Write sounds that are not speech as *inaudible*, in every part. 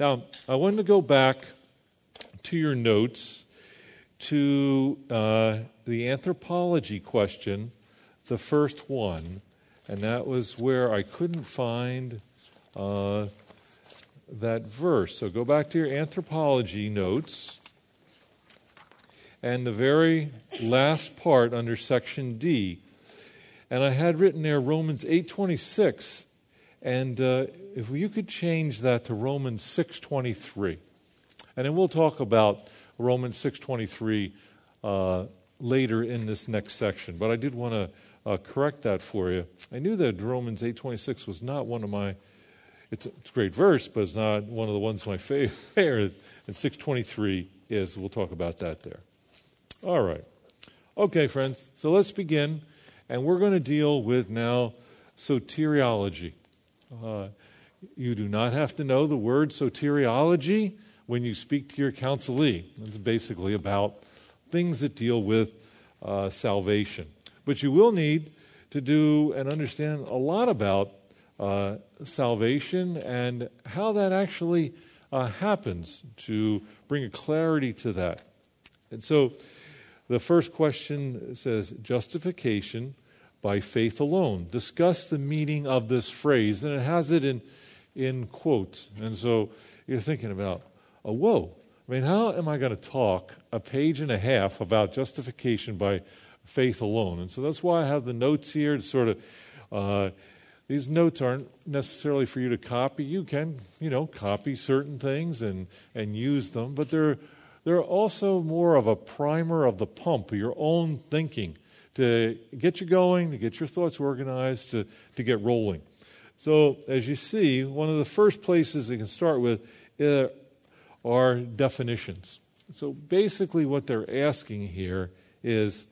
Now, I wanted to go back to your notes to uh, the anthropology question, the first one, and that was where I couldn't find uh, that verse. So go back to your anthropology notes. And the very last part under section D. And I had written there Romans 8:26 and uh, if you could change that to Romans 6:23. And then we'll talk about Romans 6:23 uh, later in this next section, but I did want to uh, correct that for you. I knew that Romans 8:26 was not one of my it's a, it's a great verse, but it's not one of the ones my *laughs* favorite. And 623 is. We'll talk about that there. All right. Okay, friends. So let's begin. And we're going to deal with now soteriology. Uh, you do not have to know the word soteriology when you speak to your counselee. It's basically about things that deal with uh, salvation. But you will need to do and understand a lot about uh, salvation and how that actually uh, happens to bring a clarity to that. And so the first question says justification by faith alone. Discuss the meaning of this phrase, and it has it in, in quotes. And so you're thinking about, oh, whoa. I mean, how am I going to talk a page and a half about justification by faith alone? And so that's why I have the notes here to sort of uh, these notes aren't necessarily for you to copy. You can, you know, copy certain things and, and use them, but they're, they're also more of a primer of the pump, your own thinking, to get you going, to get your thoughts organized, to, to get rolling. So, as you see, one of the first places you can start with uh, are definitions. So, basically, what they're asking here is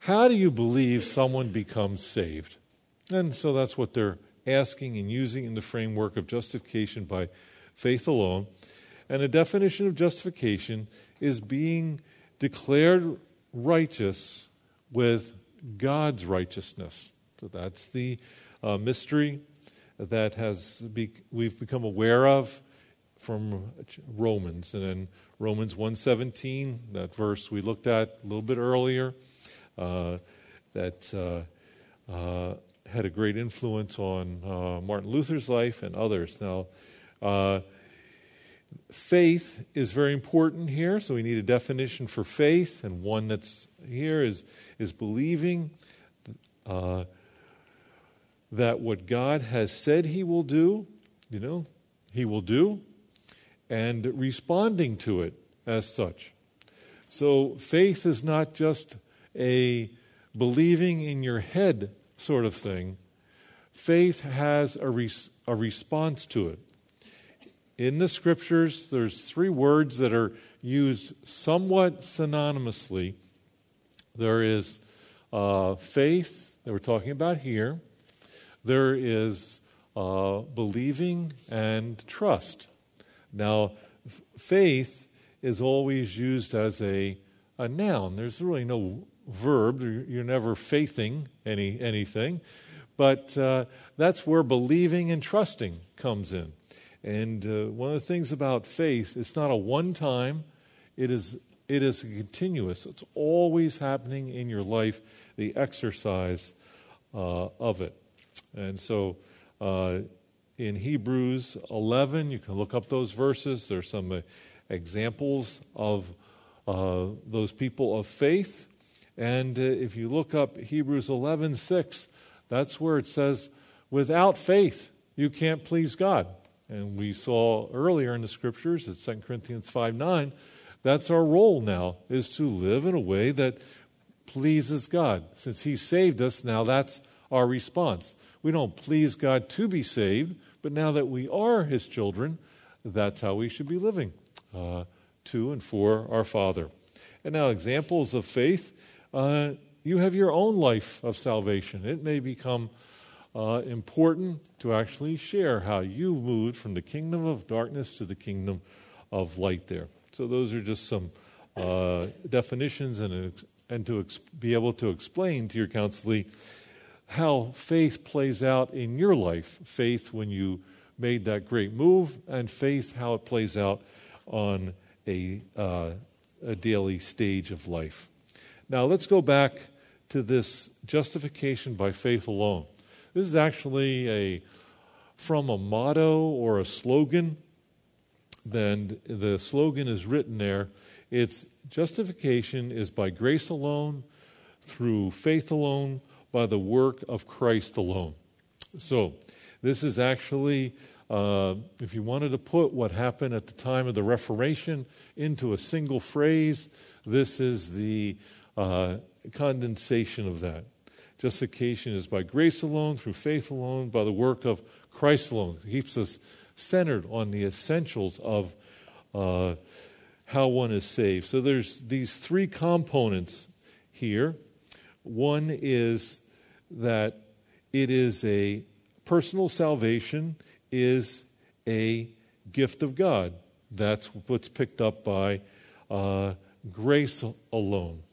how do you believe someone becomes saved? And so that's what they're asking and using in the framework of justification by faith alone. And a definition of justification is being declared righteous with God's righteousness. So that's the uh, mystery that has be, we've become aware of from Romans. And in Romans 1.17, that verse we looked at a little bit earlier, uh, that uh, uh had a great influence on uh, Martin Luther's life and others. Now, uh, faith is very important here, so we need a definition for faith, and one that's here is, is believing uh, that what God has said He will do, you know, He will do, and responding to it as such. So, faith is not just a believing in your head sort of thing, faith has a, res- a response to it. In the scriptures, there's three words that are used somewhat synonymously. There is uh, faith that we're talking about here. There is uh, believing and trust. Now, f- faith is always used as a, a noun. There's really no verb. You're never faithing any, anything. But uh, that's where believing and trusting comes in. And uh, one of the things about faith, it's not a one time, it is, it is continuous. It's always happening in your life, the exercise uh, of it. And so uh, in Hebrews 11, you can look up those verses. There's some uh, examples of uh, those people of faith and uh, if you look up Hebrews 11 6, that's where it says, without faith, you can't please God. And we saw earlier in the scriptures at 2 Corinthians 5 9, that's our role now, is to live in a way that pleases God. Since He saved us, now that's our response. We don't please God to be saved, but now that we are His children, that's how we should be living uh, to and for our Father. And now, examples of faith uh, you have your own life of salvation. It may become uh, important to actually share how you moved from the kingdom of darkness to the kingdom of light there. So, those are just some uh, definitions and, and to ex- be able to explain to your counselee how faith plays out in your life. Faith when you made that great move, and faith, how it plays out on a, uh, a daily stage of life. Now, let's go back to this justification by faith alone. This is actually a from a motto or a slogan. Then the slogan is written there. It's justification is by grace alone, through faith alone, by the work of Christ alone. So, this is actually, uh, if you wanted to put what happened at the time of the Reformation into a single phrase, this is the uh, condensation of that. Justification is by grace alone, through faith alone, by the work of Christ alone. It keeps us centered on the essentials of uh, how one is saved. So there's these three components here. One is that it is a personal salvation is a gift of God. That's what's picked up by uh, grace alone.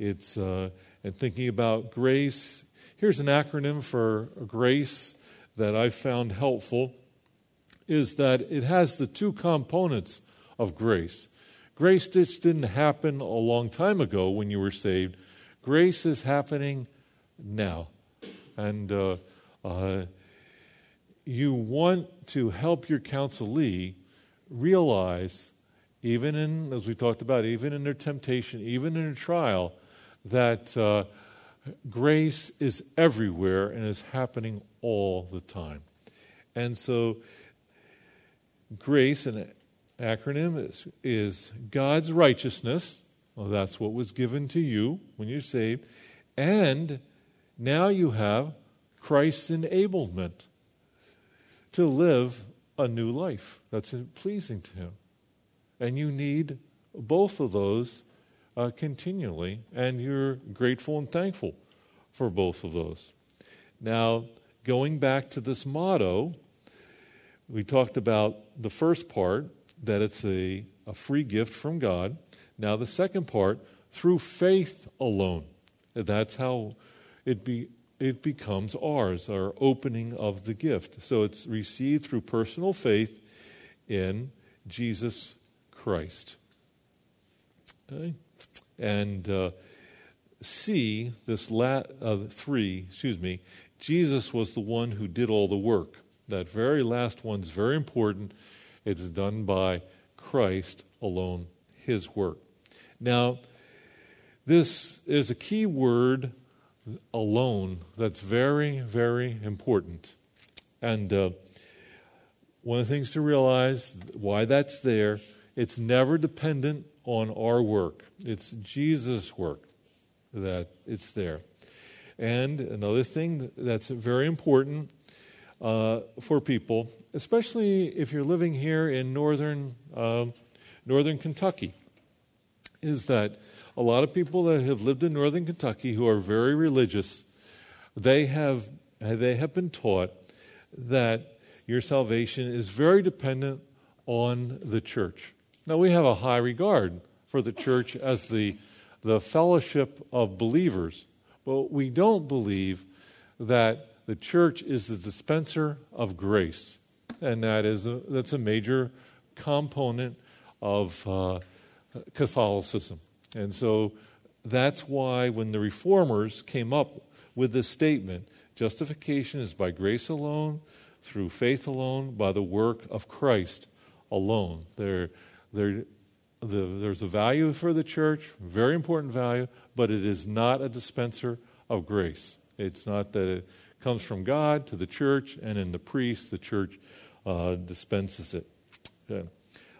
It's uh, and thinking about grace. Here's an acronym for grace that I've found helpful. Is that it has the two components of grace. Grace just didn't happen a long time ago when you were saved. Grace is happening now. And uh, uh, you want to help your counselee realize, even in, as we talked about, even in their temptation, even in a trial, that uh, grace is everywhere and is happening all the time. And so, grace, an acronym, is, is God's righteousness. Well, that's what was given to you when you're saved. And now you have Christ's enablement to live a new life that's pleasing to Him. And you need both of those uh, continually, and you're grateful and thankful for both of those. Now, going back to this motto, we talked about the first part, that it's a, a free gift from God. Now, the second part, through faith alone. That's how it, be, it becomes ours, our opening of the gift. So it's received through personal faith in Jesus Christ. Okay? And uh, C, this la- uh, three, excuse me, Jesus was the one who did all the work. That very last one's very important. It's done by Christ alone, his work. Now, this is a key word alone that's very, very important. And uh, one of the things to realize why that's there, it's never dependent on our work, it's Jesus' work that it's there. And another thing that's very important uh, for people, especially if you're living here in northern, uh, northern Kentucky, is that a lot of people that have lived in northern Kentucky who are very religious, they have, they have been taught that your salvation is very dependent on the church. Now, we have a high regard for the church as the, the fellowship of believers, but we don't believe that the church is the dispenser of grace. And that is a, that's a major component of uh, Catholicism. And so that's why when the reformers came up with this statement, justification is by grace alone, through faith alone, by the work of Christ alone. There, there, the, there's a value for the church, very important value, but it is not a dispenser of grace. It's not that it comes from God to the church, and in the priest, the church uh, dispenses it. Okay.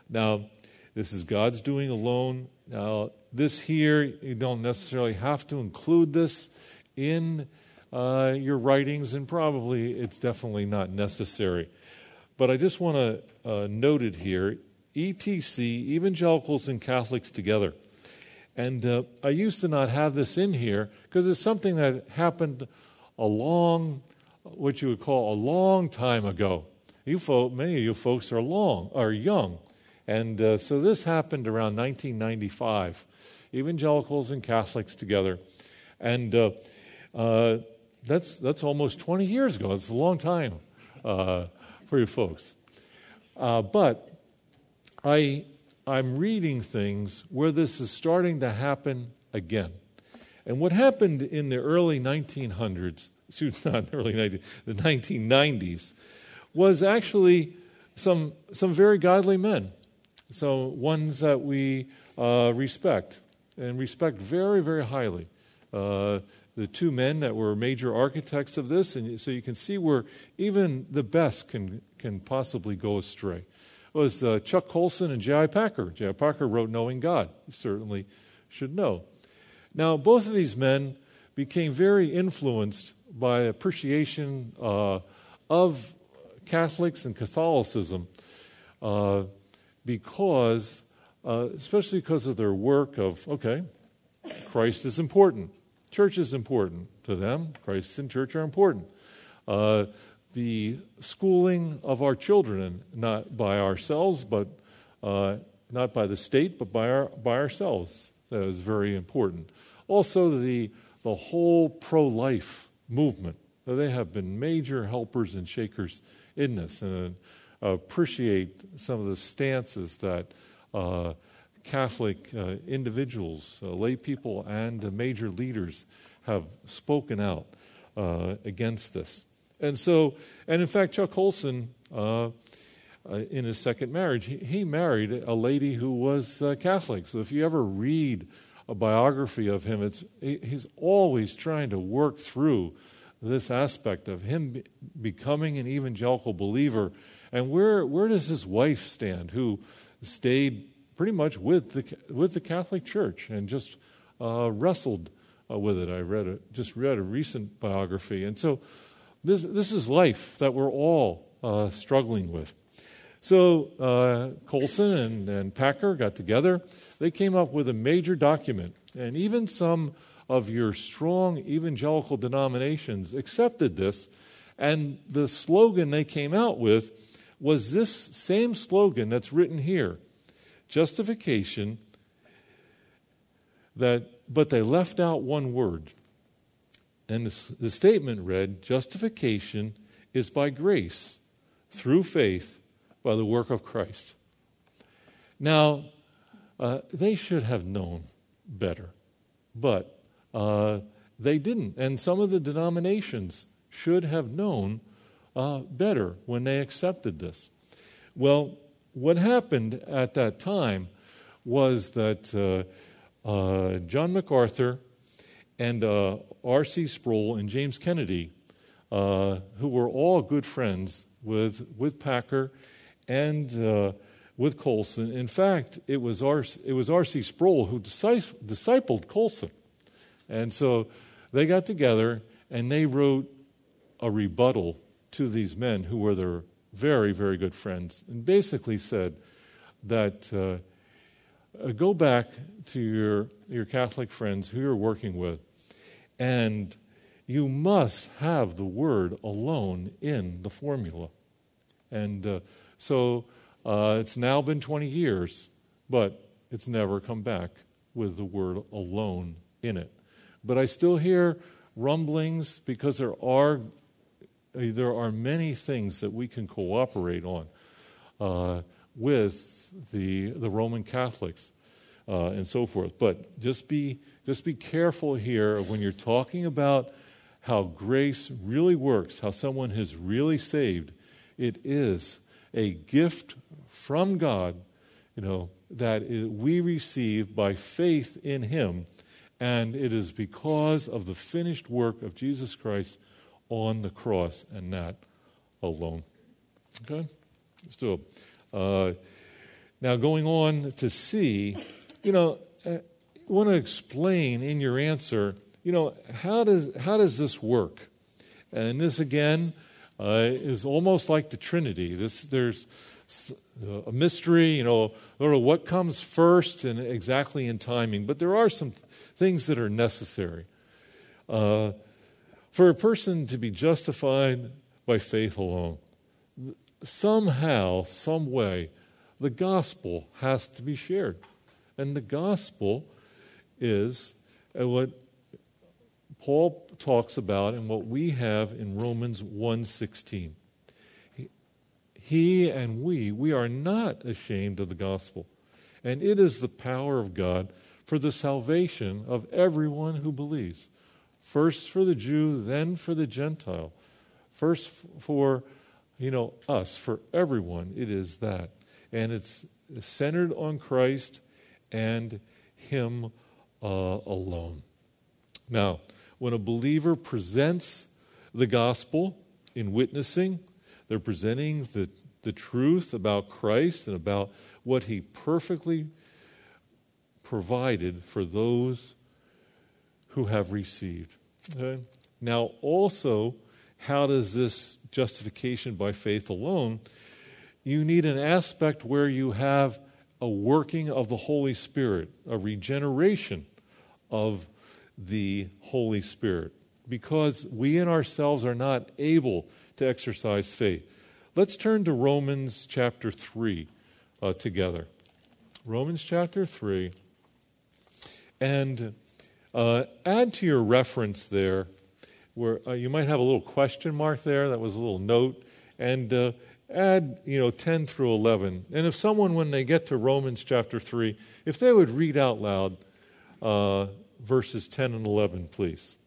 Now, this is God's doing alone. Now, this here, you don't necessarily have to include this in uh, your writings, and probably it's definitely not necessary. But I just want to uh, note it here ETC, evangelicals and Catholics together. And uh, I used to not have this in here because it's something that happened a long, what you would call a long time ago. You folk, many of you folks are long, are young, and uh, so this happened around 1995 evangelicals and Catholics together. And uh, uh, that's, that's almost 20 years ago. It's a long time. uh, for you folks. Uh, but I, I'm reading things where this is starting to happen again. And what happened in the early 1900s, excuse *laughs* not early 19, the 1990s, was actually some, some very godly men. So, ones that we uh, respect and respect very, very highly. Uh, the two men that were major architects of this, and so you can see where even the best can, can possibly go astray. Was uh, Chuck Colson and J.I. Packer. J.I. Packer wrote Knowing God. You certainly should know. Now, both of these men became very influenced by appreciation uh, of Catholics and Catholicism uh, because, uh, especially because of their work of, okay, Christ is important. Church is important to them. Christ and church are important. The schooling of our children, not by ourselves, but uh, not by the state, but by, our, by ourselves, that is very important. Also, the, the whole pro life movement. They have been major helpers and shakers in this, and uh, appreciate some of the stances that uh, Catholic uh, individuals, uh, lay people, and major leaders have spoken out uh, against this. And so, and in fact, Chuck Colson, uh, uh, in his second marriage, he, he, married a lady who was uh, Catholic. So if you ever read a biography of him, it's, he's always trying to work through this aspect of him be, becoming an evangelical believer. And where, where does his wife stand, who stayed pretty much with the, with the Catholic Church and just uh, wrestled uh, with it. I read a, just read a recent biography. And so this, this is life that we're all uh, struggling with. So uh, Colson and, and Packer got together. They came up with a major document. And even some of your strong evangelical denominations accepted this. And the slogan they came out with was this same slogan that's written here justification that but they left out one word and the, the statement read justification is by grace through faith by the work of christ. Now uh, they should have known better but uh, they didn't. And some of the denominations should have known uh, better when they accepted this. Well what happened at that time was that uh, uh, John MacArthur and uh, R.C. Sproul and James Kennedy, uh, who were all good friends with, with Packer and uh, with Colson. In fact, it was, R, it was R.C. Sproul who discipled Colson. And so they got together and they wrote a rebuttal to these men who were their very, very good friends, and basically said that uh, uh, go back to your, your Catholic friends who you're working with, and you must have the word alone in the formula. And uh, so uh, it's now been 20 years, but it's never come back with the word alone in it. But I still hear rumblings because there are there are many things that we can cooperate on uh, with the, the Roman Catholics uh, and so forth. But just be, just be careful here when you're talking about how grace really works, how someone is really saved. It is a gift from God, you know, that we receive by faith in Him, and it is because of the finished work of Jesus Christ on the cross and not alone. Okay? Let's do it. Uh, now, going on to see, you know, want to explain in your answer, you know, how does, how does this work? And this, again, uh, is almost like the Trinity. This, there's a mystery, you know, what comes first and exactly in timing, but there are some things that are necessary. Uh, for a person to be justified by faith alone, somehow, some way, the gospel has to be shared. And the gospel is what Paul talks about and what we have in Romans 1:16. he and we, we are not ashamed of the gospel. And it is the power of God for the salvation of everyone who believes. First for the Jew, then for the Gentile. First for, you know, us, for everyone, it is that. And it's centered on Christ and Him uh, alone. Now, when a believer presents the gospel in witnessing, they're presenting the, the truth about Christ and about what He perfectly provided for those who have received. Okay? Now, also, how does this justification by faith alone? You need an aspect where you have a working of the Holy Spirit, a regeneration of the Holy Spirit, because we in ourselves are not able to exercise faith. Let's turn to Romans chapter 3 uh, together. Romans chapter 3. And uh, add to your reference there, where uh, you might have a little question mark there, that was a little note, and uh, add, you know, 10 through 11. And if someone, when they get to Romans chapter 3, if they would read out loud uh, verses 10 and 11, please.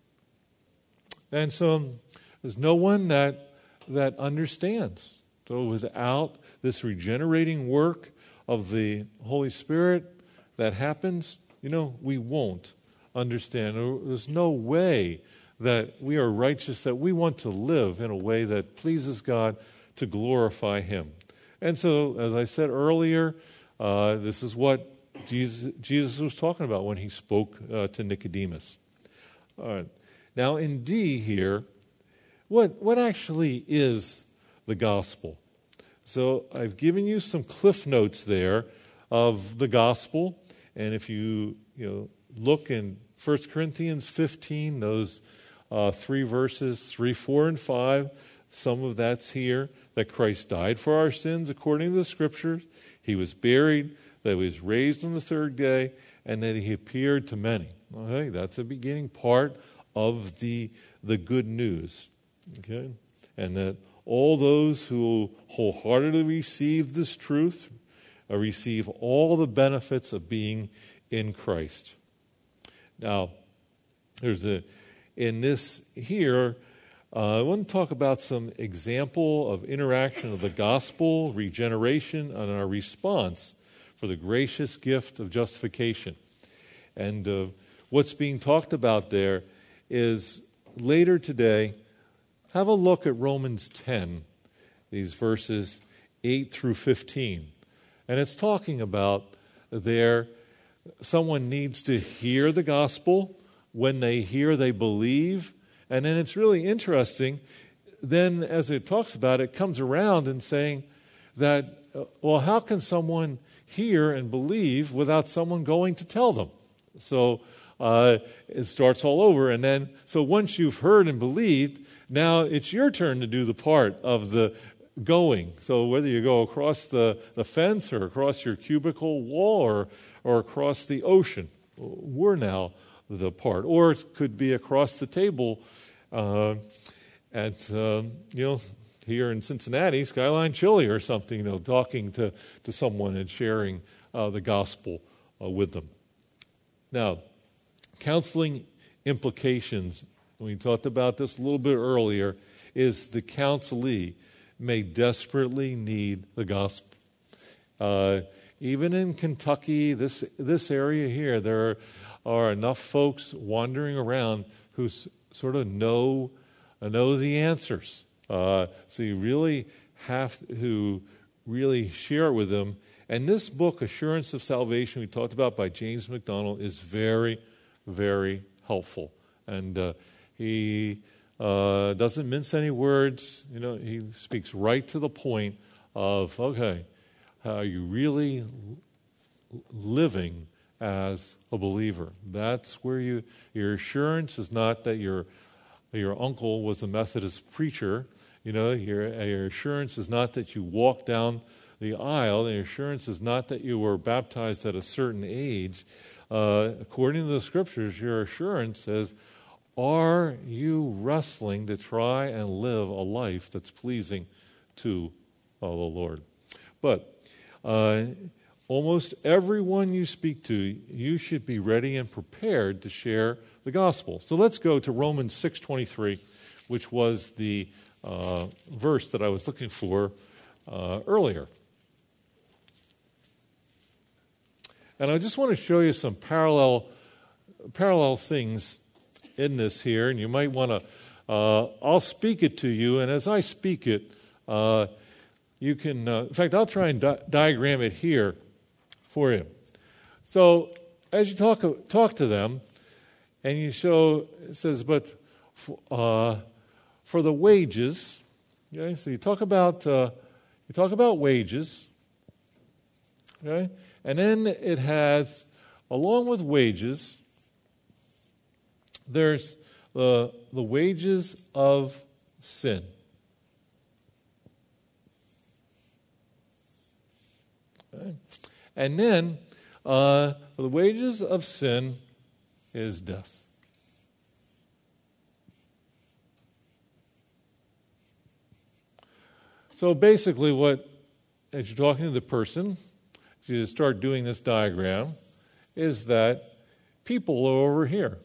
And so there's no one that, that understands. So without this regenerating work of the Holy Spirit that happens, you know, we won't understand. There's no way that we are righteous, that we want to live in a way that pleases God to glorify Him. And so, as I said earlier, uh, this is what Jesus, Jesus, was talking about when he spoke uh, to Nicodemus. All right. Now, in D here, what, what actually is the gospel? So, I've given you some cliff notes there of the gospel. And if you, you know, look in 1 Corinthians 15, those uh, three verses, 3, 4, and 5, some of that's here that Christ died for our sins according to the scriptures. He was buried, that he was raised on the third day, and that he appeared to many. Okay, that's the beginning part of the, the good news. Okay? And that all those who wholeheartedly receive this truth uh, receive all the benefits of being in Christ. Now, there's a in this here. Uh, I want to talk about some example of interaction of the gospel, regeneration, and our response for the gracious gift of justification. And uh, what's being talked about there is later today, have a look at Romans 10, these verses 8 through 15. And it's talking about there someone needs to hear the gospel. When they hear, they believe. And then it's really interesting. Then, as it talks about it, comes around and saying that, uh, well, how can someone hear and believe without someone going to tell them? So uh, it starts all over. And then, so once you've heard and believed, now it's your turn to do the part of the going. So whether you go across the, the fence or across your cubicle wall or, or across the ocean, we're now the part. Or it could be across the table uh, at, uh, you know, here in Cincinnati, Skyline Chili or something, you know, talking to, to someone and sharing uh, the gospel uh, with them. Now, counseling implications, we talked about this a little bit earlier, is the counselee may desperately need the gospel. Uh, even in Kentucky, this, this area here, there are, enough folks wandering around who s- sort of know, uh, know the answers. Uh, so you really have to really share it with them. And this book, Assurance of Salvation, we talked about by James MacDonald, is very, very helpful. And uh, he uh, doesn't mince any words. You know, he speaks right to the point of, okay, are you really living as a believer? That's where you, your assurance is not that your, your uncle was a Methodist preacher. You know, your, your assurance is not that you walked down the aisle. The assurance is not that you were baptized at a certain age. Uh, according to the scriptures, your assurance is are you wrestling to try and live a life that's pleasing to the Lord. But uh, almost everyone you speak to, you should be ready and prepared to share the gospel. So let's go to Romans 6:23, which was the uh, verse that I was looking for uh, earlier. And I just want to show you some parallel parallel things in this here, and you might want to. Uh, I'll speak it to you, and as I speak it, uh, you can. Uh, in fact, I'll try and di- diagram it here for you. So, as you talk talk to them, and you show says, but uh, for the wages. Okay, so you talk about uh, you talk about wages. Okay, and then it has, along with wages, there's the, the wages of sin. Okay. And then uh, the wages of sin is death. So basically, what, as you're talking to the person, as you start doing this diagram, is that people are over here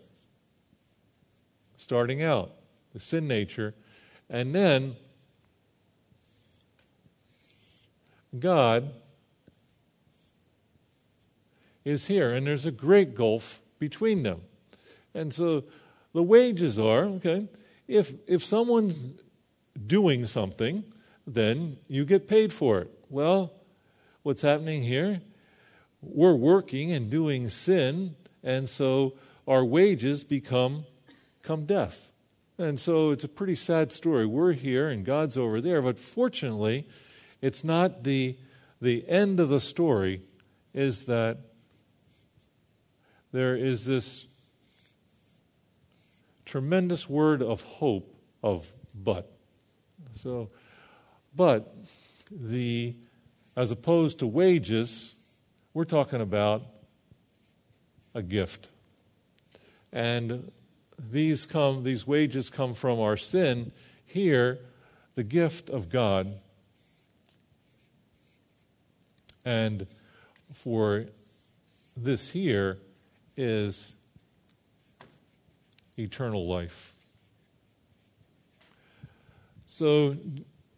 starting out, the sin nature, and then God is here, and there's a great gulf between them. And so the wages are okay, if, if someone's doing something, then you get paid for it. Well, what's happening here? We're working and doing sin, and so our wages become come death. And so it's a pretty sad story. We're here and God's over there, but fortunately, it's not the, the end of the story, is that there is this tremendous word of hope of but. So, but the, as opposed to wages, we're talking about a gift. And these come these wages come from our sin here the gift of god and for this here is eternal life so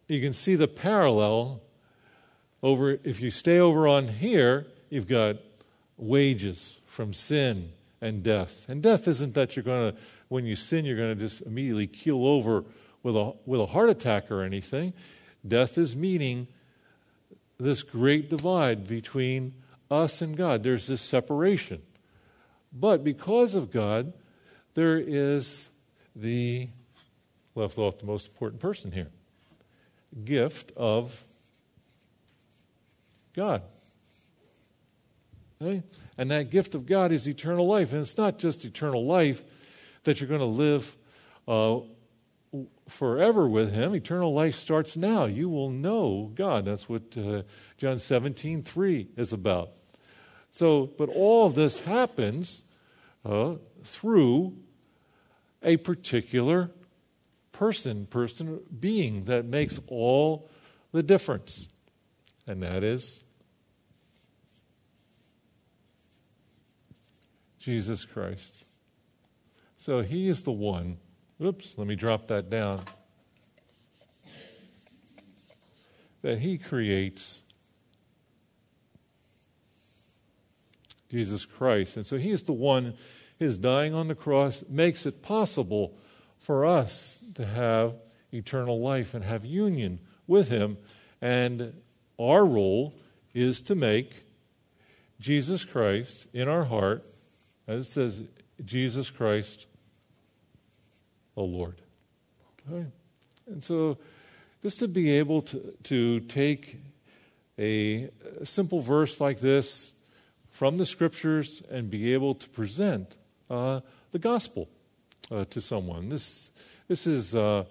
you can see the parallel over if you stay over on here you've got wages from sin and death. And death isn't that you're going to, when you sin, you're going to just immediately keel over with a, with a heart attack or anything. Death is meaning this great divide between us and God. There's this separation. But because of God, there is the, left off the most important person here, gift of God. Okay? And that gift of God is eternal life. And it's not just eternal life that you're going to live uh, forever with Him. Eternal life starts now. You will know God. That's what uh, John 17, 3 is about. So, but all of this happens uh, through a particular person, person, being that makes all the difference. And that is Jesus Christ. So he is the one. Oops, let me drop that down. That he creates Jesus Christ. And so he is the one, his dying on the cross makes it possible for us to have eternal life and have union with him. And our role is to make Jesus Christ in our heart as it says, Jesus Christ, the Lord. Okay? And so, just to be able to, to take a simple verse like this from the scriptures and be able to present uh, the gospel uh, to someone. This, this is. Uh,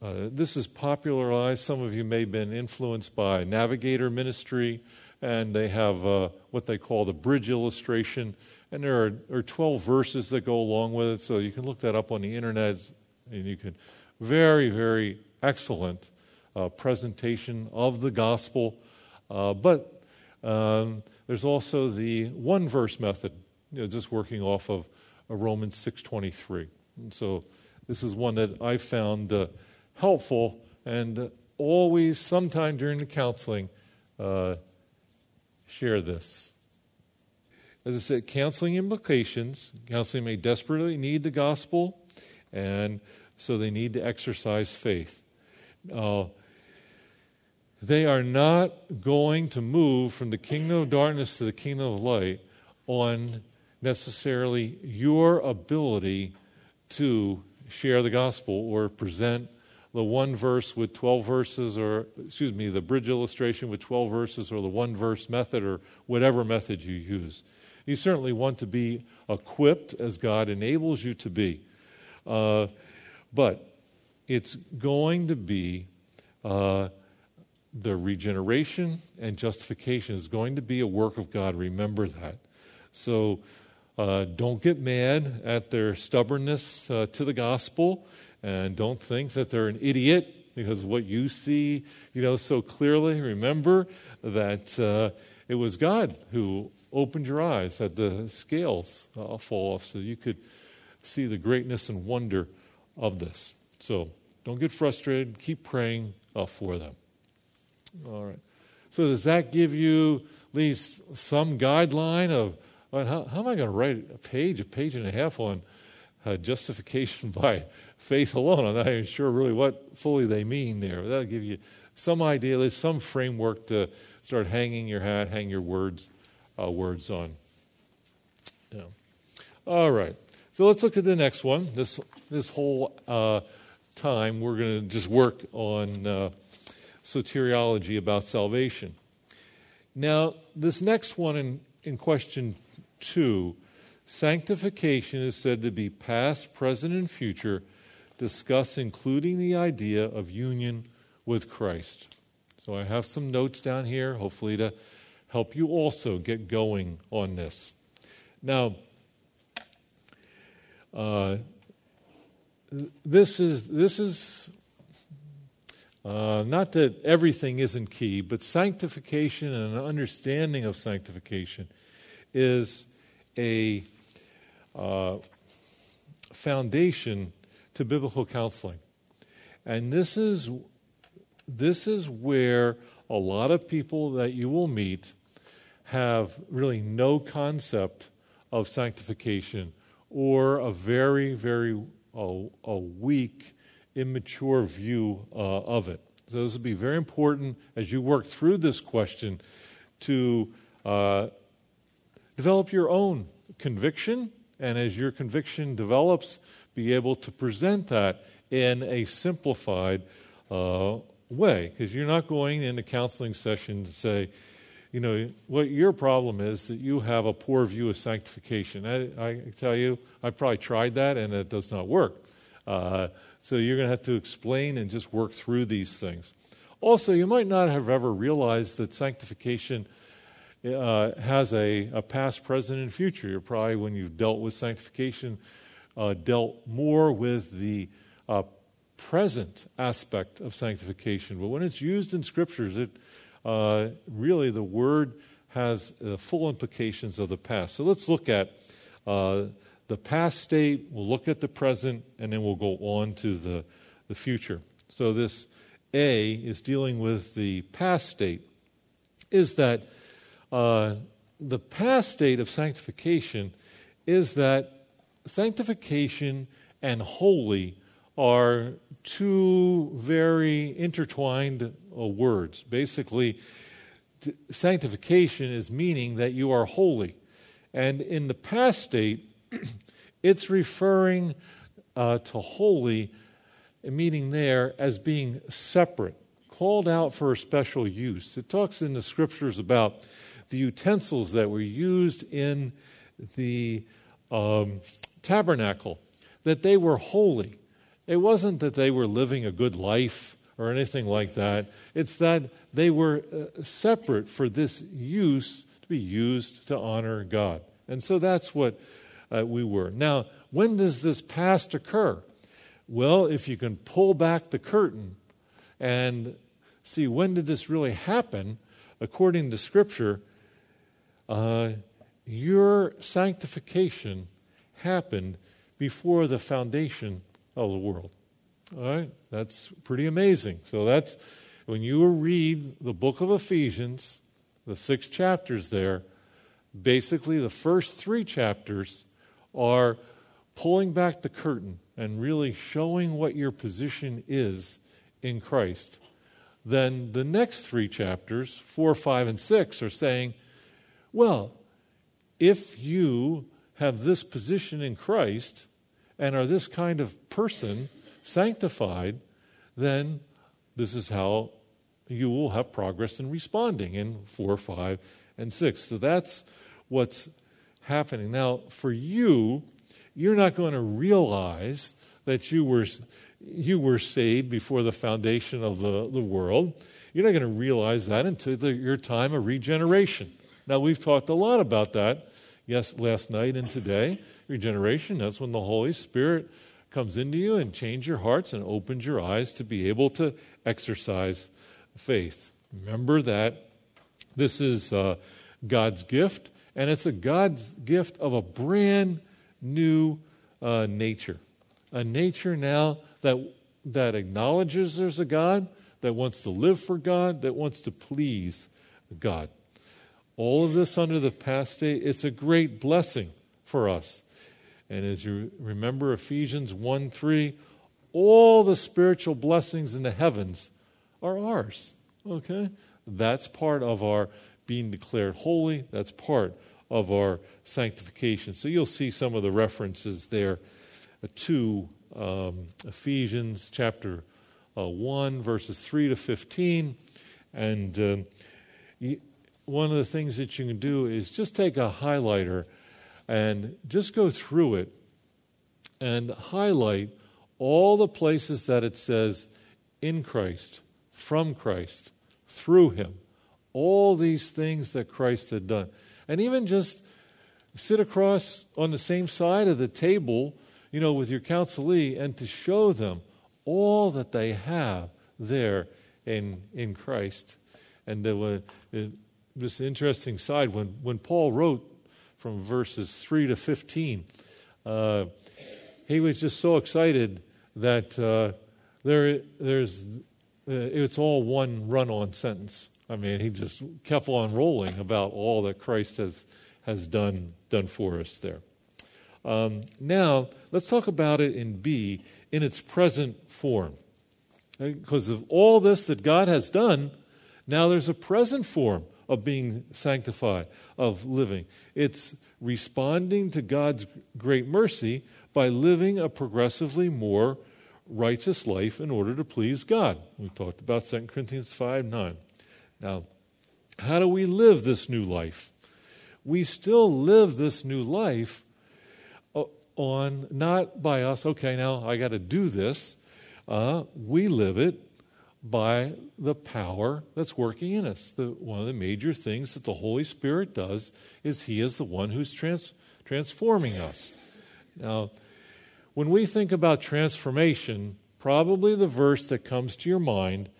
uh, this is popularized. Some of you may have been influenced by Navigator Ministry, and they have uh, what they call the bridge illustration and there are, are 12 verses that go along with it, so you can look that up on the internet, and you can. Very, very excellent uh, presentation of the gospel. But um, there's also the one verse method, you know, just working off of Romans 6:23. And so this is one that I found uh, helpful and always, sometime during the counseling, uh, share this. As I said, counseling implications. Counseling may desperately need the gospel, and so they need to exercise faith. Uh, they are not going to move from the kingdom of darkness to the kingdom of light on necessarily your ability to share the gospel or present the one verse with 12 verses, or excuse me, the bridge illustration with 12 verses, or the one verse method, or whatever method you use. You certainly want to be equipped as God enables you to be. Uh, but it's going to be uh, the regeneration and justification is going to be a work of God. Remember that. So uh, don't get mad at their stubbornness uh, to the gospel, and don't think that they're an idiot because what you see, you know, so clearly. Remember that uh, it was God who opened your eyes, had the scales uh, fall off, so you could see the greatness and wonder of this. So don't get frustrated. Keep praying uh, for them. All right. So does that give you at least some guideline of how, how am I going to write a page, a page and a half on uh, justification *laughs* by faith alone? I'm not even sure really what fully they mean there. But That'll give you some idea, there's some framework to start hanging your hat, hang your words, uh, words on. Yeah. All right. So let's look at the next one. This this whole uh, time we're going to just work on uh, soteriology about salvation. Now, this next one in, in question 2, sanctification is said to be past, present, and future, discuss including the idea of union with Christ. So I have some notes down here, hopefully to help you also get going on this. Now, uh, this is this is uh, not that everything isn't key, but sanctification and an understanding of sanctification is a uh, foundation to biblical counseling. And this is, this is where a lot of people that you will meet have really no concept of sanctification or a very, very a, a weak, immature view uh, of it. So, this will be very important as you work through this question to uh, Develop your own conviction, and as your conviction develops, be able to present that in a simplified uh, way. Because you're not going in a counseling session to say, you know, what your problem is that you have a poor view of sanctification. I, I tell you, I've probably tried that and it does not work. Uh, so you're going to have to explain and just work through these things. Also, you might not have ever realized that sanctification uh, has a, a, past, present, and future. You're probably, when you've dealt with sanctification, uh, dealt more with the uh, present aspect of sanctification. But when it's used in scriptures, it uh, really the word has the full implications of the past. So let's look at uh, the past state, we'll look at the present, and then we'll go on to the, the future. So this A is dealing with the past state, is that uh, the past state of sanctification is that sanctification and holy are two very intertwined uh, words. Basically, t- sanctification is meaning that you are holy. And in the past state, *clears throat* it's referring uh, to holy, meaning there as being separate, called out for a special use. It talks in the scriptures about the utensils that were used in the um, tabernacle, that they were holy. It wasn't that they were living a good life or anything like that. It's that they were uh, separate for this use to be used to honor God. And so that's what uh, we were. Now, when does this past occur? Well, if you can pull back the curtain and see, when did this really happen? According to Scripture, uh, your sanctification happened before the foundation of the world. All right? That's pretty amazing. So that's when you read the book of Ephesians, the six chapters there, basically the first three chapters are pulling back the curtain and really showing what your position is in Christ. Then the next three chapters, four, five, and six, are saying, well, if you have this position in Christ and are this kind of person, sanctified, then this is how you will have progress in responding in 4, 5, and 6. So that's what's happening. Now, for you, you're not going to realize that you were, you were saved before the foundation of the, the world. You're not going to realize that until the, your time of regeneration. Now, we've talked a lot about that yes, last night and today. Regeneration, that's when the Holy Spirit comes into you and changes your hearts and opens your eyes to be able to exercise faith. Remember that this is uh, God's gift, and it's a God's gift of a brand new uh, nature. A nature now that, that acknowledges there's a God, that wants to live for God, that wants to please God. All of this under the past day, it's a great blessing for us. And as you remember Ephesians 1 3, all the spiritual blessings in the heavens are ours. Okay? That's part of our being declared holy. That's part of our sanctification. So you'll see some of the references there to um, Ephesians chapter uh, 1, verses 3 to 15. And um, one of the things that you can do is just take a highlighter and just go through it and highlight all the places that it says in Christ, from Christ, through Him. All these things that Christ had done. And even just sit across on the same side of the table, you know, with your counselee and to show them all that they have there in, in Christ. And there was uh, this interesting side when, when Paul wrote from verses 3 to 15. Uh, he was just so excited that uh, there, there's, uh, it's all one run on sentence. I mean, he just kept on rolling about all that Christ has, has done, done for us there. Um, now, let's talk about it in B in its present form. Because of all this that God has done, now there's a present form of being sanctified, of living. It's responding to God's great mercy by living a progressively more righteous life in order to please God. We talked about 2 Corinthians 5 9. Now, how do we live this new life? We still live this new life uh, on not by us, okay, now I got to do this. Uh, we live it by the power that's working in us. The, one of the major things that the Holy Spirit does is He is the one who's trans, transforming us. Now, when we think about transformation, probably the verse that comes to your mind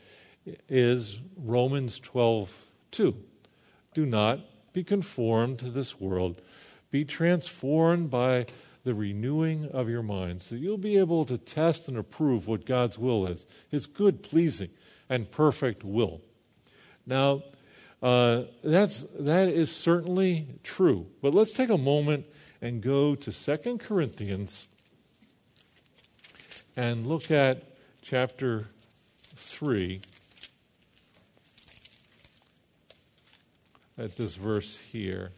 is Romans 12 2. Do not be conformed to this world, be transformed by the renewing of your mind, so you'll be able to test and approve what God's will is, His good, pleasing, and perfect will. Now, uh, that's, that is certainly true. But let's take a moment and go to 2 Corinthians and look at chapter 3 at this verse here.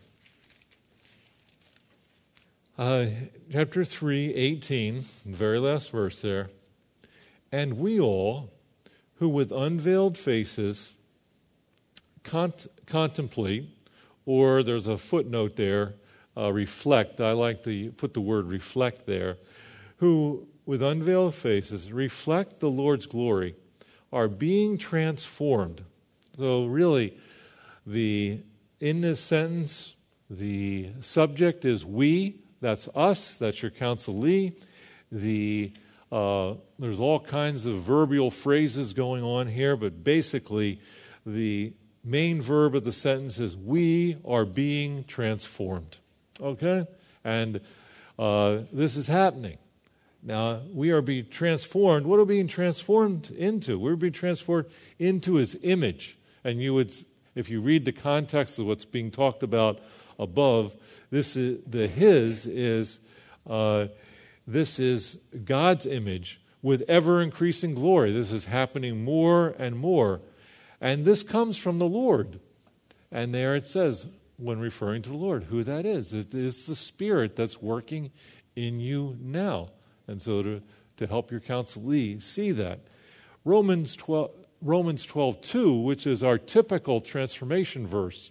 Uh, chapter 3, 18, very last verse there. And we all, who with unveiled faces cont- contemplate, or there's a footnote there, uh, reflect, I like to put the word reflect there, who with unveiled faces reflect the Lord's glory, are being transformed. So, really, the in this sentence, the subject is we, that's us, that's your counselee. The uh, there's all kinds of verbal phrases going on here, but basically, the main verb of the sentence is we are being transformed. Okay? And uh, this is happening. Now, we are being transformed. What are we being transformed into? We're being transformed into his image. And you would, if you read the context of what's being talked about above, this is the his is uh, this is God's image with ever increasing glory. This is happening more and more. And this comes from the Lord. And there it says, when referring to the Lord, who that is. It is the Spirit that's working in you now. And so to, to help your counselee see that. Romans 12, Romans 12:2, which is our typical transformation verse,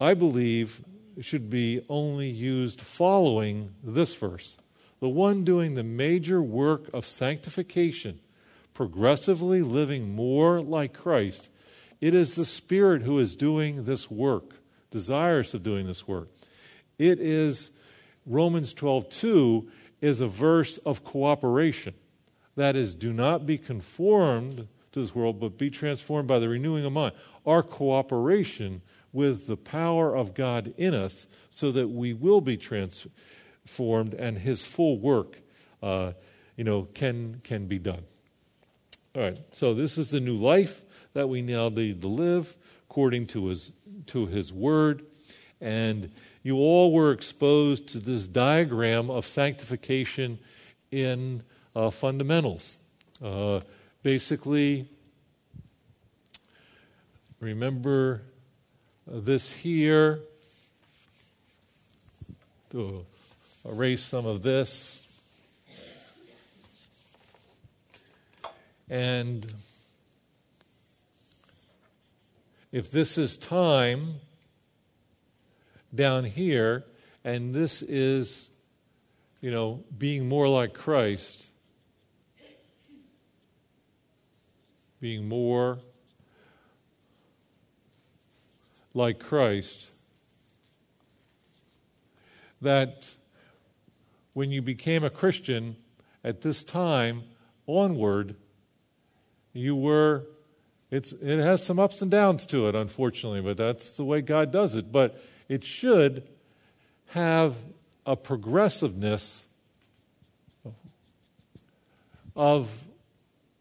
I believe should be only used following this verse. The one doing the major work of sanctification, progressively living more like Christ, it is the Spirit who is doing this work, desirous of doing this work. It is Romans 12:2 is a verse of cooperation. That is, do not be conformed to this world, but be transformed by the renewing of mind. Our cooperation with the power of God in us so that we will be transformed and his full work uh, you know, can, can be done. All right, so this is the new life that we now need to live according to his, to his word. And you all were exposed to this diagram of sanctification in uh, fundamentals. Uh, basically, remember this here to erase some of this. And if this is time down here, and this is, you know, being more like Christ, being more like Christ, that when you became a Christian at this time onward, you were, it's, it has some ups and downs to it, unfortunately, but that's the way God does it. But it should have a progressiveness of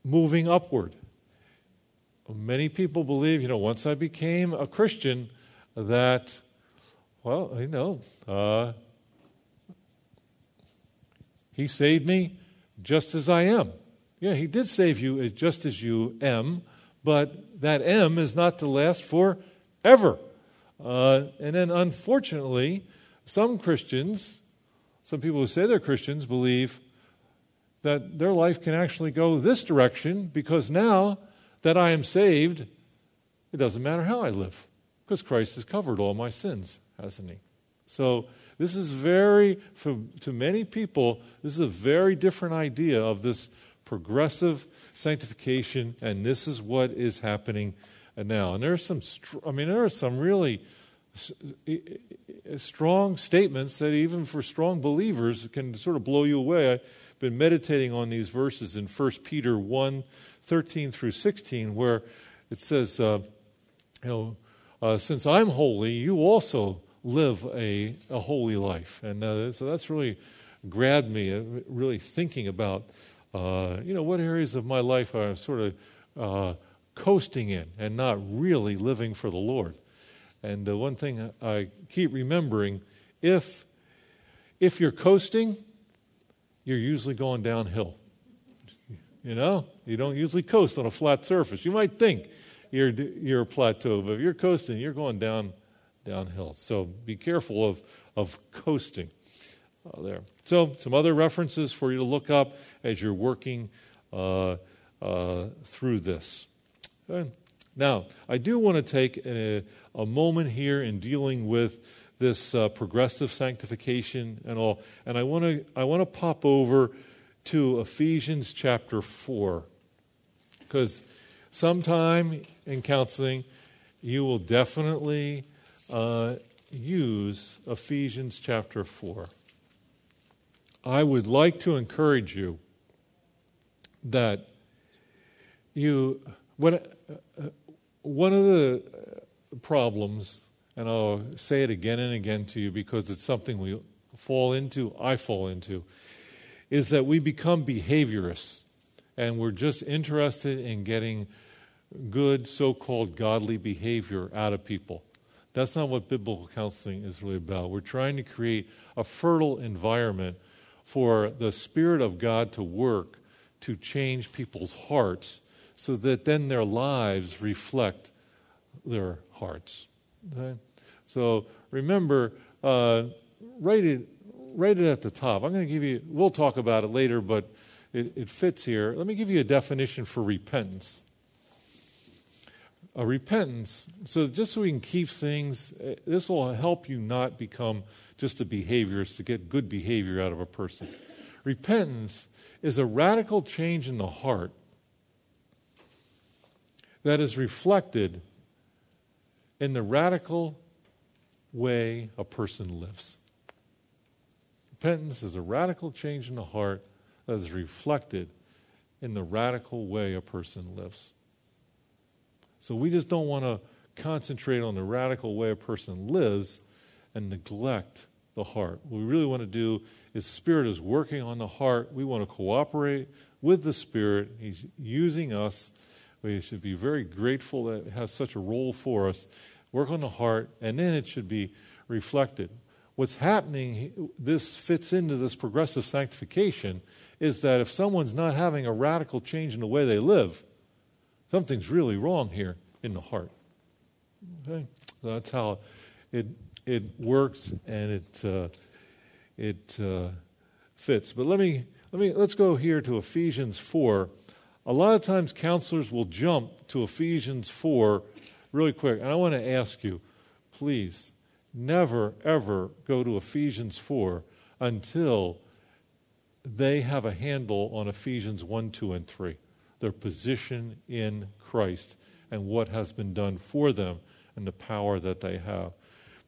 moving upward. Many people believe, you know, once I became a Christian, that, well, you know, uh, He saved me just as I am. Yeah, He did save you just as you am, but that M is not to last forever. Uh, and then, unfortunately, some Christians, some people who say they're Christians, believe that their life can actually go this direction because now that I am saved, it doesn't matter how I live because Christ has covered all my sins, hasn't he? So, this is very, for, to many people, this is a very different idea of this progressive sanctification, and this is what is happening now. And there are some, I mean, there are some really strong statements that even for strong believers can sort of blow you away. I've been meditating on these verses in 1 Peter 1 13 through 16, where it says, uh, you know, uh, since I'm holy, you also live a, a holy life. And uh, so that's really grabbed me, uh, really thinking about, uh, you know, what areas of my life I'm sort of uh, coasting in and not really living for the Lord. And the one thing I keep remembering if, if you're coasting, you're usually going downhill. You know, you don't usually coast on a flat surface. You might think you're, you're a plateau, but if you're coasting, you're going down downhill. So be careful of, of coasting uh, there. So, some other references for you to look up as you're working uh, uh, through this. Okay. Now, I do want to take a, a, moment here in dealing with this uh, progressive sanctification and all, and I want to I want to pop over to Ephesians chapter 4. Because sometime in counseling, you will definitely uh, use Ephesians chapter 4. I would like to encourage you that you, what, uh, one of the problems, and I'll say it again and again to you because it's something we fall into, I fall into, is that we become behaviorists and we're just interested in getting good, so called godly behavior out of people. That's not what biblical counseling is really about. We're trying to create a fertile environment for the Spirit of God to work to change people's hearts so that then their lives reflect their hearts. Okay? So remember, uh, write, it, it at the top. I'm going to give you, we'll talk about it later, but it, it fits here. Let me give you a definition for repentance a repentance. So, just so we can keep things, eh, this will help you not become just a behaviorist to get good behavior out of a person. Repentance is a radical change in the heart that is reflected in the radical way a person lives. Repentance is a radical change in the heart that is reflected in the radical way a person lives. So we just don't want to concentrate on the radical way a person lives and neglect the heart. What we really want to do is Spirit is working on the heart. We want to cooperate with the Spirit. He's using us. We should be very grateful that it has such a role for us. Work on the heart, and then it should be reflected. What's happening, this fits into this progressive sanctification, is that if someone's not having a radical change in the way they live, Something's really wrong here in the heart. Okay? So that's how it, it works and it, uh, it uh, fits. But let me, let me, let's go here to Ephesians 4. A lot of times counselors will jump to Ephesians 4 really quick. And I want to ask you, please, never, ever go to Ephesians 4 until they have a handle on Ephesians 1, 2, and 3 their position in Christ and what has been done for them and the power that they have.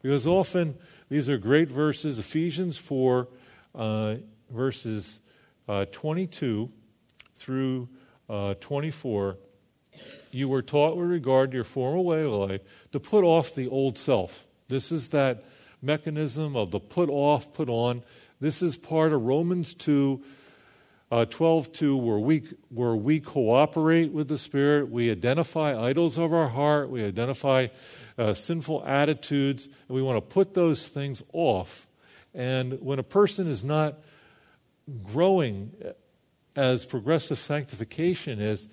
Because often these are great verses. Ephesians 4, uh, verses uh, 22 through uh, 24. You were taught with regard to your former way of life to put off the old self. This is that mechanism of the put off, put on. This is part of Romans 2 uh, 12 2, where we, where we cooperate with the Spirit, we identify idols of our heart, we identify uh, sinful attitudes, and we want to put those things off. And when a person is not growing as progressive sanctification is,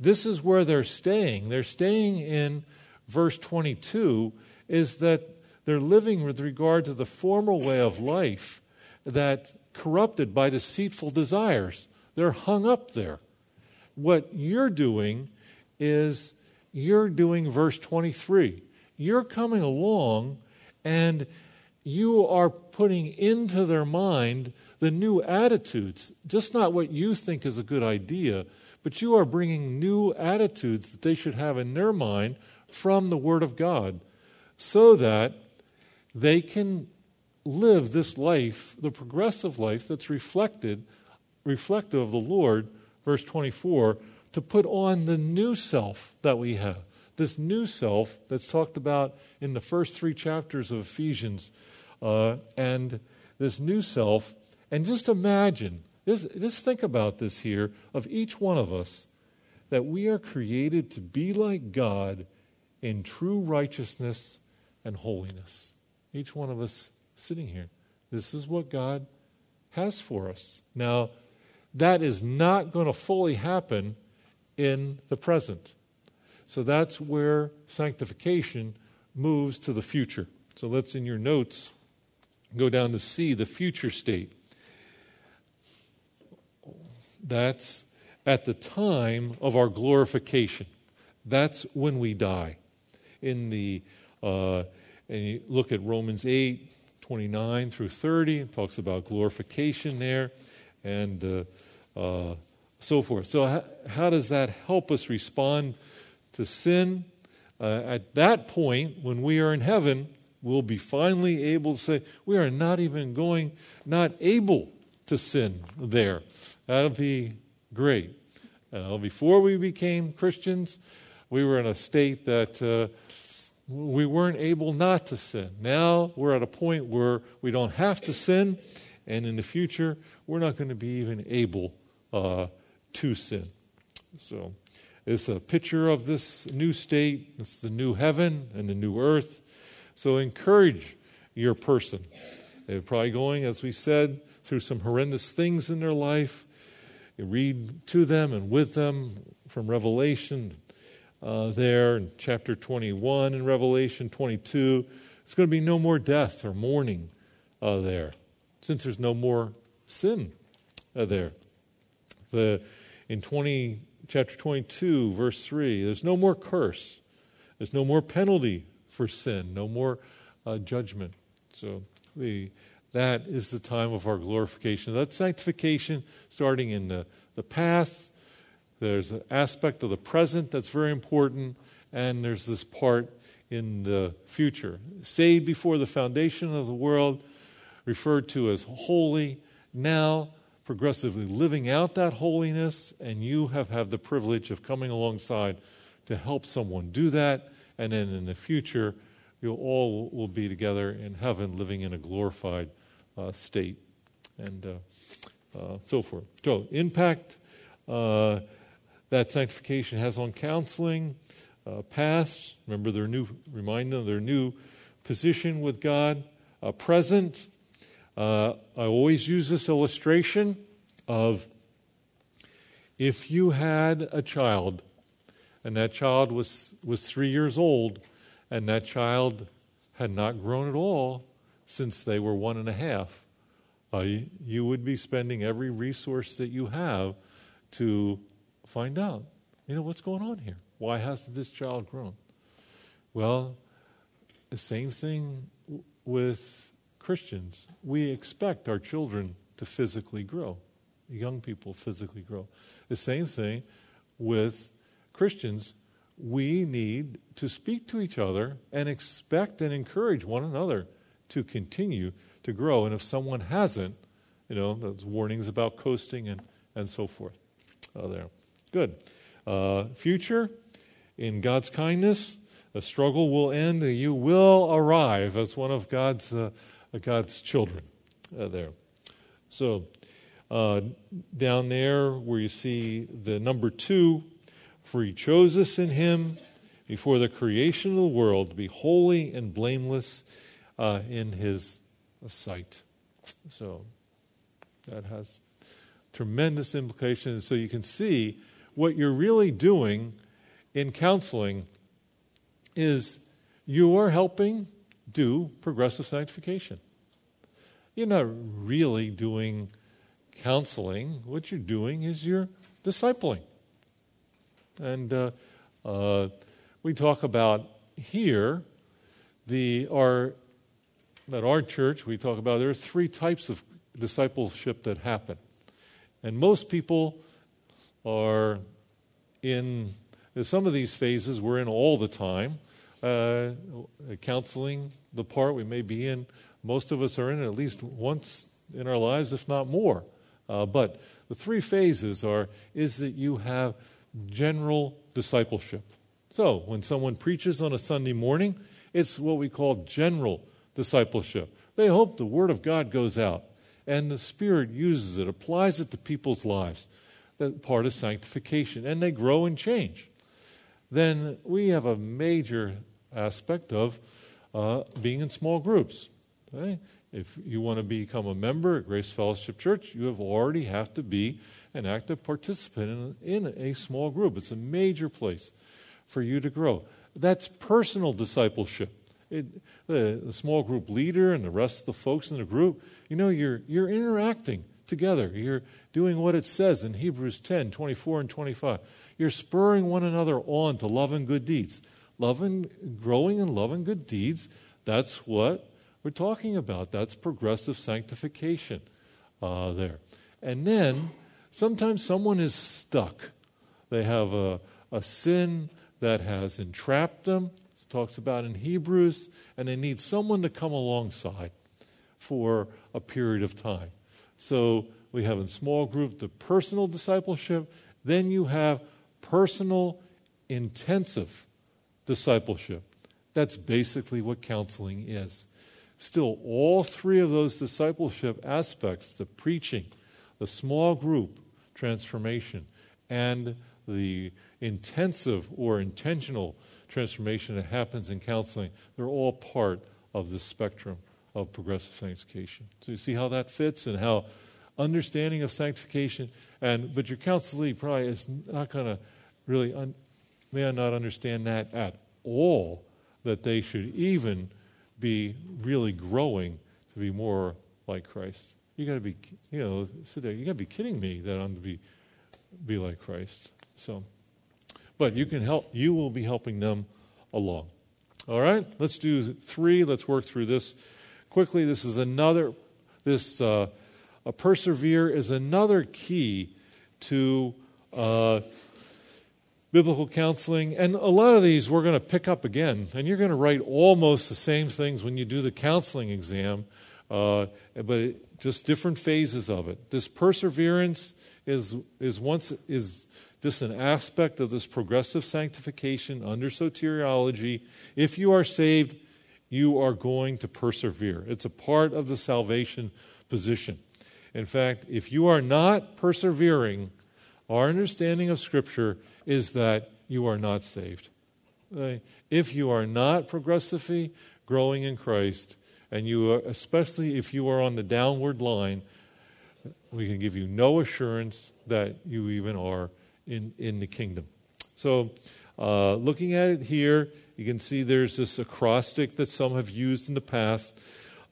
this is where they're staying. They're staying in verse 22 is that they're living with regard to the former way of life that corrupted by deceitful desires. They're hung up there. What you're doing is you're doing verse 23. You're coming along and you are putting into their mind the new attitudes, just not what you think is a good idea, but you are bringing new attitudes that they should have in their mind from the Word of God so that they can live this life, the progressive life that's reflected, reflective of the Lord, verse 24, to put on the new self that we have. This new self that's talked about in the first three chapters of Ephesians. Uh, and this new self, and just imagine, just, just think about this here of each one of us, that we are created to be like God in true righteousness and holiness. Each one of us sitting here. This is what God has for us. Now, that is not going to fully happen in the present. So that's where sanctification moves to the future. So let's, in your notes, go down to C, the future state. That's at the time of our glorification. That's when we die. In the, uh, and you look at Romans 8, 29 through 30. It talks about glorification there and uh, uh, so forth. So, how, how, does that help us respond to sin? Uh, at that point, when we are in heaven, we'll be finally able to say, we are not even going, not able to sin there. That'll be great. Uh, before we became Christians, we were in a state that uh, we weren't able not to sin. Now we're at a point where we don't have to sin, and in the future, we're not going to be even able uh, to sin. So, it's a picture of this new state. It's the new heaven and the new earth. So, encourage your person. They're probably going, as we said, through some horrendous things in their life. You read to them and with them from Revelation uh, there in chapter 21 in Revelation 22. It's going to be no more death or mourning uh, there, since there's no more sin uh, there. The, in 20, chapter 22, verse 3, there's no more curse, there's no more penalty for sin, no more uh, judgment. So the, that is the time of our glorification. That sanctification starting in the, the past there's an aspect of the present that's very important, and there's this part in the future. Saved before the foundation of the world, referred to as holy, now progressively living out that holiness, and you have had the privilege of coming alongside to help someone do that. And then in the future, you all will be together in heaven living in a glorified uh, state and uh, uh, so forth. So, impact. That sanctification has on counseling, uh, past, remember their new, remind them their new position with God, uh, present. Uh, I always use this illustration of if you had a child and that child was, was three years old and that child had not grown at all since they were one and a half, uh, you would be spending every resource that you have to find out, you know, what's going on here? Why hasn't this child grown? Well, the same thing with Christians. We expect our children to physically grow, young people physically grow. The same thing with Christians. We need to speak to each other and expect and encourage one another to continue to grow. And if someone hasn't, you know, those warnings about coasting and, and so forth are there. Good. Uh, future, in God's kindness, the struggle will end. And you will arrive as one of God's, uh, God's children uh, there. So, uh, down there where you see the number two, for he chose us in him before the creation of the world to be holy and blameless uh, in his sight. So, that has tremendous implications. So, you can see what you're really doing in counseling is you are helping do progressive sanctification. You're not really doing counseling. What you're doing is you're discipling. And uh, uh, we talk about here the our at our church we talk about there are three types of discipleship that happen, and most people are in some of these phases we're in all the time. Uh, counseling, the part we may be in, most of us are in at least once in our lives, if not more. Uh, but the three phases are is that you have general discipleship. So when someone preaches on a Sunday morning, it's what we call general discipleship. They hope the Word of God goes out and the Spirit uses it, applies it to people's lives that part of sanctification, and they grow and change. Then we have a major aspect of uh, being in small groups. Okay? If you want to become a member at Grace Fellowship Church, you have already have to be an active participant in, in a small group. It's a major place for you to grow. That's personal discipleship. It, the, the, small group leader and the rest of the folks in the group, you know, you're, you're interacting together. You're doing what it says in Hebrews 10 24 and 25. You're spurring one another on to love and good deeds. Loving, growing in love and good deeds, that's what we're talking about. That's progressive sanctification uh, there. And then sometimes someone is stuck. They have a, a sin that has entrapped them, it talks about in Hebrews, and they need someone to come alongside for a period of time. So we have in small group the personal discipleship, Then you have personal, intensive discipleship. That's basically what counseling is. Still, all three of those discipleship aspects the preaching, the small group transformation, and the intensive or intentional transformation that happens in counseling they're all part of the spectrum of progressive sanctification. So you see how that fits and how understanding of sanctification and but your counselee probably is not going to really un, may not understand that at all that they should even be really growing to be more like Christ. You got to be, you know, sit there. You got to be kidding me that I'm to be be like Christ. So, but you can help. You will be helping them along. All right. Let's do three. Let's work through this quickly. This is another. This uh, a persevere is another key to. Uh, biblical counseling. And a lot of these we're going to pick up again. And you're going to write almost the same things when you do the counseling exam, uh, but it, just different phases of it. This perseverance is, is, once, is just an aspect of this progressive sanctification under soteriology. If you are saved, you are going to persevere. It's a part of the salvation position. In fact, if you are not persevering, our understanding of Scripture is that you are not saved. If you are not progressively growing in Christ, and you especially if you are on the downward line, we can give you no assurance that you even are in, in the kingdom. So, uh, looking at it here, you can see there's this acrostic that some have used in the past.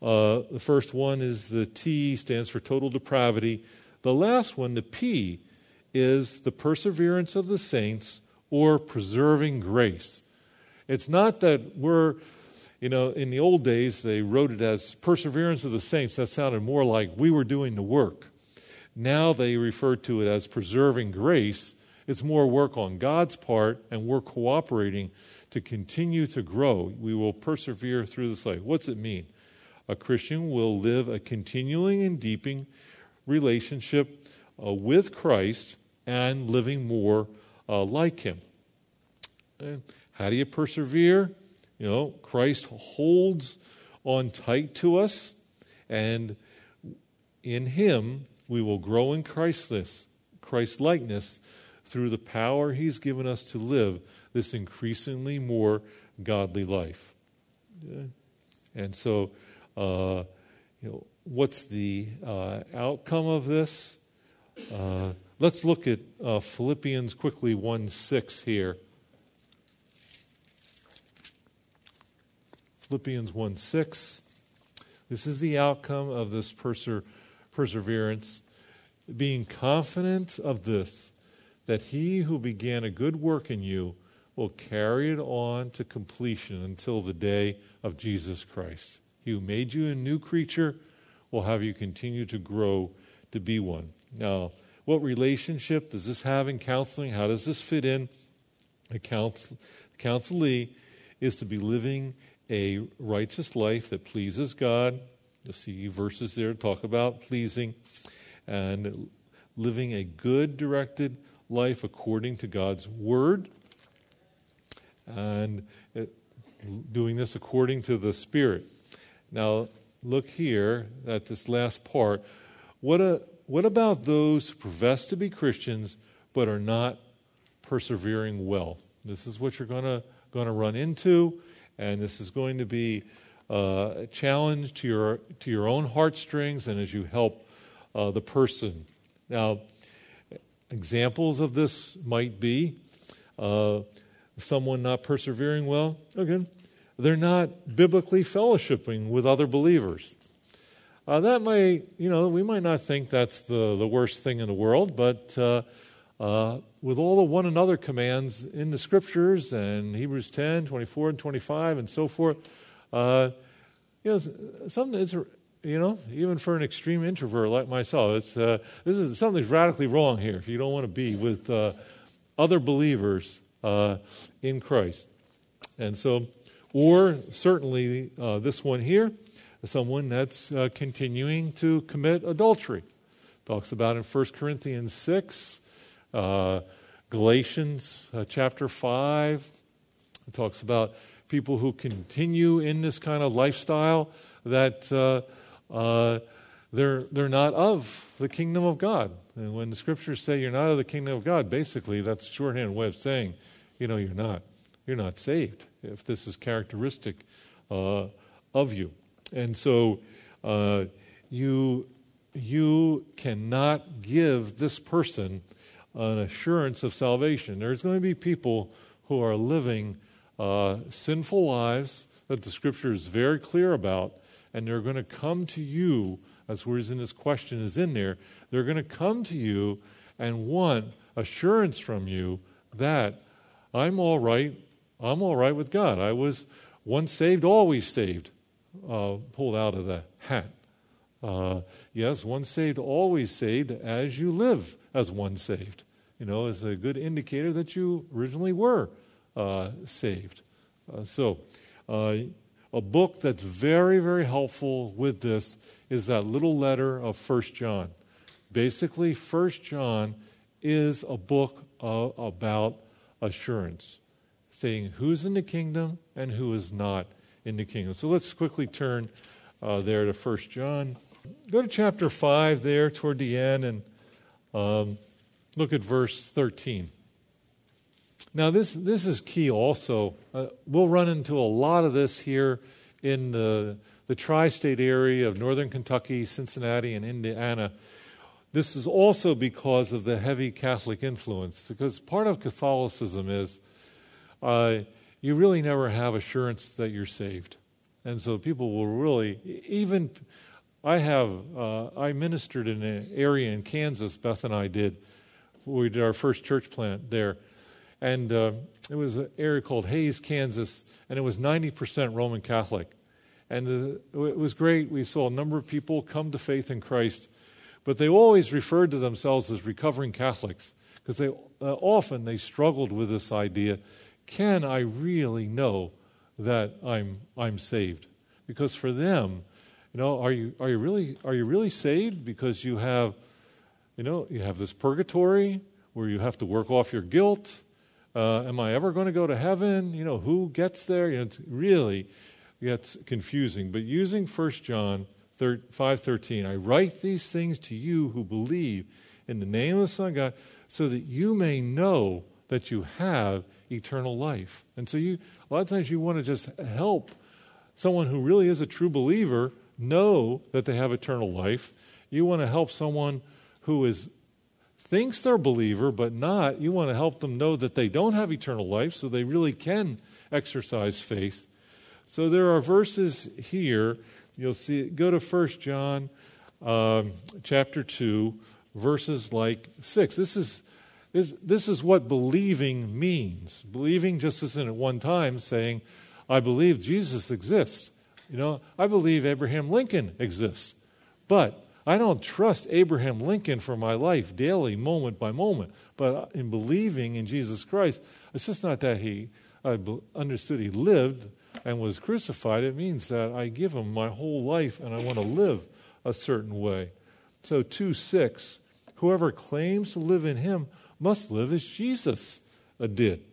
Uh, the first one is the T stands for total depravity. The last one, the P, is the perseverance of the saints or preserving grace. It's not that we're, you know, in the old days they wrote it as perseverance of the saints. That sounded more like we were doing the work. Now they refer to it as preserving grace. It's more work on God's part, and we're cooperating to continue to grow. We will persevere through this life. What's it mean? A Christian will live a continuing and deepening relationship uh, with Christ and living more uh, like Him. And how do you persevere? You know, Christ holds on tight to us, and in Him we will grow in Christless, Christ likeness through the power He's given us to live this increasingly more godly life. And so, uh, you know, what's the uh, outcome of this? Uh, Let's look at uh, Philippians quickly 1 6 here. Philippians 1 6. This is the outcome of this perser- perseverance. Being confident of this, that he who began a good work in you will carry it on to completion until the day of Jesus Christ. He who made you a new creature will have you continue to grow to be one. Now, what relationship does this have in counseling? How does this fit in? A counsel, counselee is to be living a righteous life that pleases God. You'll see verses there talk about pleasing and living a good directed life according to God's word and doing this according to the Spirit. Now, look here at this last part. What a what about those who profess to be Christians but are not persevering well? This is what you're going to going to run into, and this is going to be uh, a challenge to your to your own heartstrings and as you help uh, the person. Now, examples of this might be uh, someone not persevering well. Okay, they're not biblically fellowshipping with other believers. Uh, that may, you know, we might not think that's the, the worst thing in the world, but uh, uh, with all the one another commands in the scriptures and Hebrews 10, 24, and 25, and so forth, uh, you know, something it's, you know, even for an extreme introvert like myself, it's, uh, this is something's radically wrong here if you don't want to be with uh, other believers in Christ. And so, or certainly this one here, someone that's uh, continuing to commit adultery. Talks about in 1 Corinthians 6, Uh, Galatians uh, chapter 5 it talks about people who continue in this kind of lifestyle that uh, uh, they're, they're not of the kingdom of God. And when the scriptures say you're not of the kingdom of God, basically that's a shorthand way of saying, you know, you're not. You're not saved if this is characteristic uh, of you. And so uh, you, you cannot give this person an assurance of salvation. There's going to be people who are living uh, sinful lives that the scripture is very clear about, and they're going to come to you, as in this question is in there, they're going to come to you and want assurance from you that I'm all right, I'm all right with God. I was once saved, always saved, uh, pulled out of the hat. Uh, yes, once saved, always saved, as you live as one saved. You know, is a good indicator that you originally were uh, saved. Uh, so, uh, a book that's very, very helpful with this is that little letter of First John. Basically, First John is a book about assurance, saying who's in the kingdom and who is not in the kingdom. So let's quickly turn uh, there to First John. Go to chapter 5 there toward the end and um, look at verse 13. Now, this, this is key also. Uh, we'll run into a lot of this here in the, the tri state area of northern Kentucky, Cincinnati, and Indiana. This is also because of the heavy Catholic influence, because part of Catholicism is uh, you really never have assurance that you're saved. And so people will really, even, I have, uh, I ministered in an area in Kansas, Beth and I did, we did our first church plant there and uh, it was an area called Hays, Kansas, and it was 90% Roman Catholic. And the, it was great. We saw a number of people come to faith in Christ, but they always referred to themselves as recovering Catholics because they uh, often they struggled with this idea: Can I really know that I'm I'm saved? Because for them, you know, are you are you really are you really saved because you have, you know, you have this purgatory where you have to work off your guilt uh, am I ever going to go to heaven? You know, who gets there? You know, it's really gets confusing. But using 1 John 5.13, I write these things to you who believe in the name of the Son of God so that you may know that you have eternal life. And so you, a lot of times you want to just help someone who really is a true believer know that they have eternal life. You want to help someone who is thinks they're a believer but not, you want to help them know that they don't have eternal life so they really can exercise faith. So there are verses here. You'll see, go to 1 John um, chapter 2, verses like 6. This is, this, this is what believing means. Believing just isn't at one time saying, I believe Jesus exists. You know, I believe Abraham Lincoln exists. But I don't trust Abraham Lincoln for my life daily, moment by moment. But in believing in Jesus Christ, it's just not that he I understood he lived and was crucified. It means that I give him my whole life and I want to live a certain way. So 2 6, whoever claims to live in him must live as Jesus uh, did.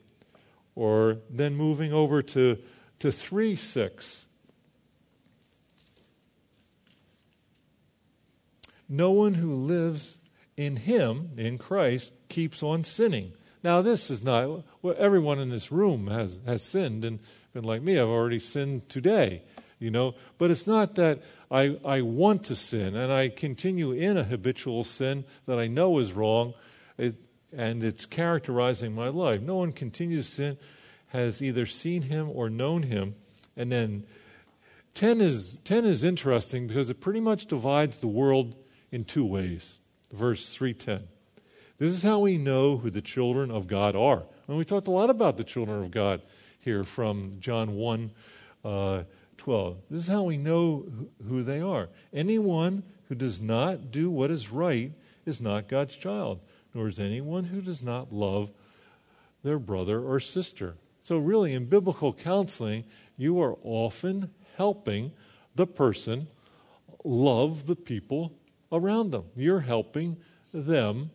Or then moving over to, to 3 6. No one who lives in Him, in Christ, keeps on sinning. Now, this is not, well, everyone in this room has, has sinned and been like me. I've already sinned today, you know. But it's not that I, I want to sin and I continue in a habitual sin that I know is wrong it, and it's characterizing my life. No one continues sin, has either seen Him or known Him. And then 10 is, 10 is interesting because it pretty much divides the world in two ways. Verse 310. This is how we know who the children of God are. And we talked a lot about the children of God here from John 1 uh, 12. This is how we know who they are. Anyone who does not do what is right is not God's child, nor is anyone who does not love their brother or sister. So, really, in biblical counseling, you are often helping the person love the people around them. You're helping them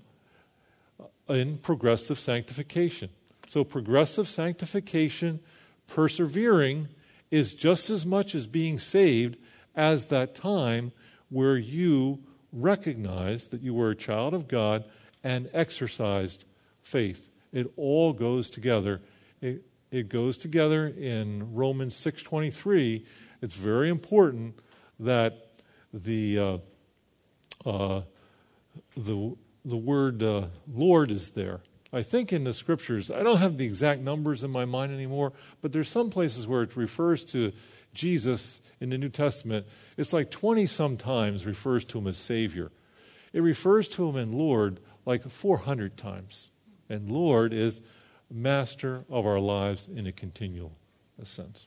in progressive sanctification. So, progressive sanctification, persevering, is just as much as being saved as that time where you recognized that you were a child of God and exercised faith. It all goes together. It, it goes together in Romans 6:23. It's very important that the uh, uh, the the word uh, Lord is there. I think in the scriptures, I don't have the exact numbers in my mind anymore, but there's some places where it refers to Jesus in the New Testament. It's like 20 sometimes refers to him as Savior. It refers to him in Lord like 400 times. And Lord is master of our lives in a continual sense.